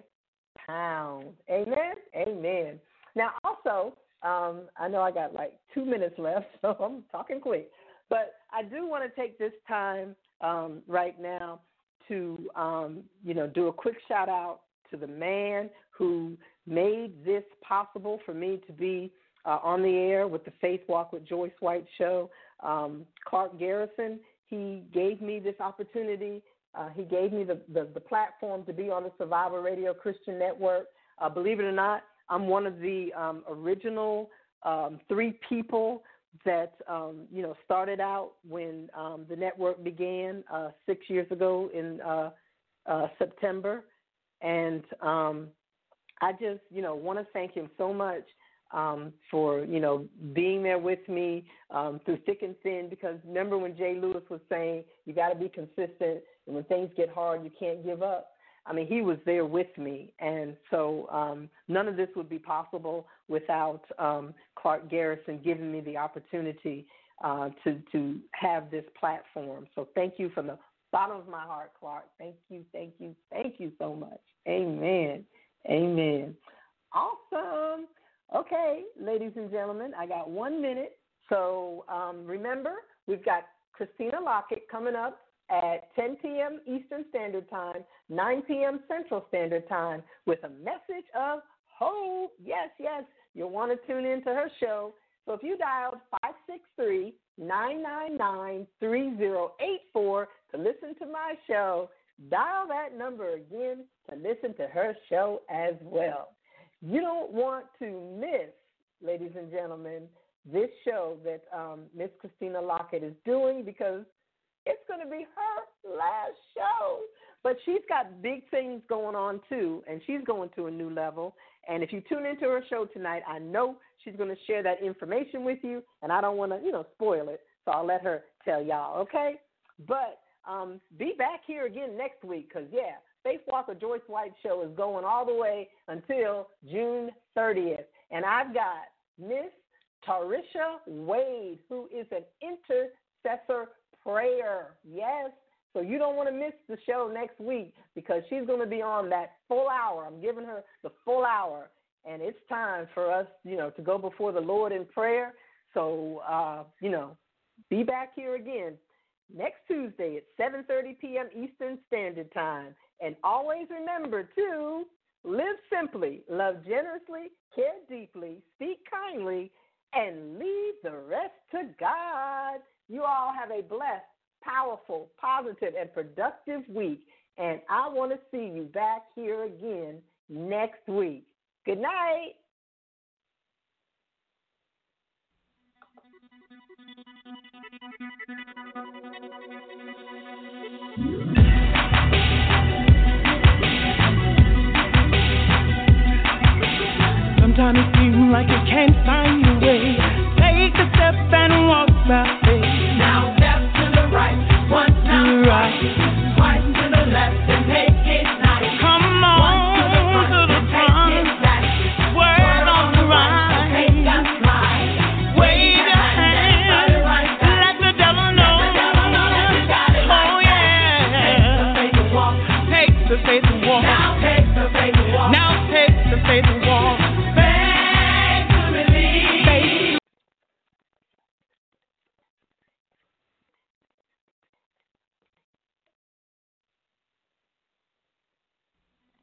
pounds. Amen? Amen. Now, also, um, I know I got like two minutes left, so I'm talking quick. But I do want to take this time um, right now to, um, you know, do a quick shout out to the man who made this possible for me to be uh, on the air with the Faith Walk with Joyce White show. Um, Clark Garrison, he gave me this opportunity. Uh, he gave me the, the, the, platform to be on the Survivor Radio Christian Network. Uh, believe it or not, I'm one of the um, original um, three people that um, you know started out when um, the network began uh, six years ago in uh, uh, September, and um, I just you know want to thank him so much um, for you know being there with me um, through thick and thin. Because remember when J Lewis was saying you got to be consistent, and when things get hard, you can't give up. I mean, he was there with me, and so um, none of this would be possible without um, Clark Garrison giving me the opportunity uh, to to have this platform. So thank you from the bottom of my heart, Clark. Thank you, thank you, thank you so much. Amen. Amen. Awesome. Okay, ladies and gentlemen, I got one minute. So um, remember, we've got Christina Lockett coming up at 10 p.m. Eastern Standard Time, 9 p.m. Central Standard Time, with a message of hope. Yes, yes, you'll want to tune in to her show. So if you dialed 563 999 3084 to listen to my show, dial that number again to listen to her show as well. You don't want to miss, ladies and gentlemen, this show that um, Miss Christina Lockett is doing because it's going to be her last show. But she's got big things going on too, and she's going to a new level. And if you tune into her show tonight, I know she's going to share that information with you, and I don't want to, you know, spoil it. So I'll let her tell y'all, okay? But um, be back here again next week, because yeah, Faith Walker Joyce White show is going all the way until June 30th, and I've got Miss Tarisha Wade, who is an intercessor prayer. Yes. So you don't want to miss the show next week because she's going to be on that full hour. I'm giving her the full hour, and it's time for us, you know, to go before the Lord in prayer. So, uh, you know, be back here again next Tuesday at 7:30 p.m. Eastern Standard Time. And always remember to live simply, love generously, care deeply, speak kindly, and leave the rest to God. You all have a blessed, powerful, positive, and productive week. And I want to see you back here again next week. Good night. Sometimes it seems like you can't find your way. Take a step and walk by faith. Thank you.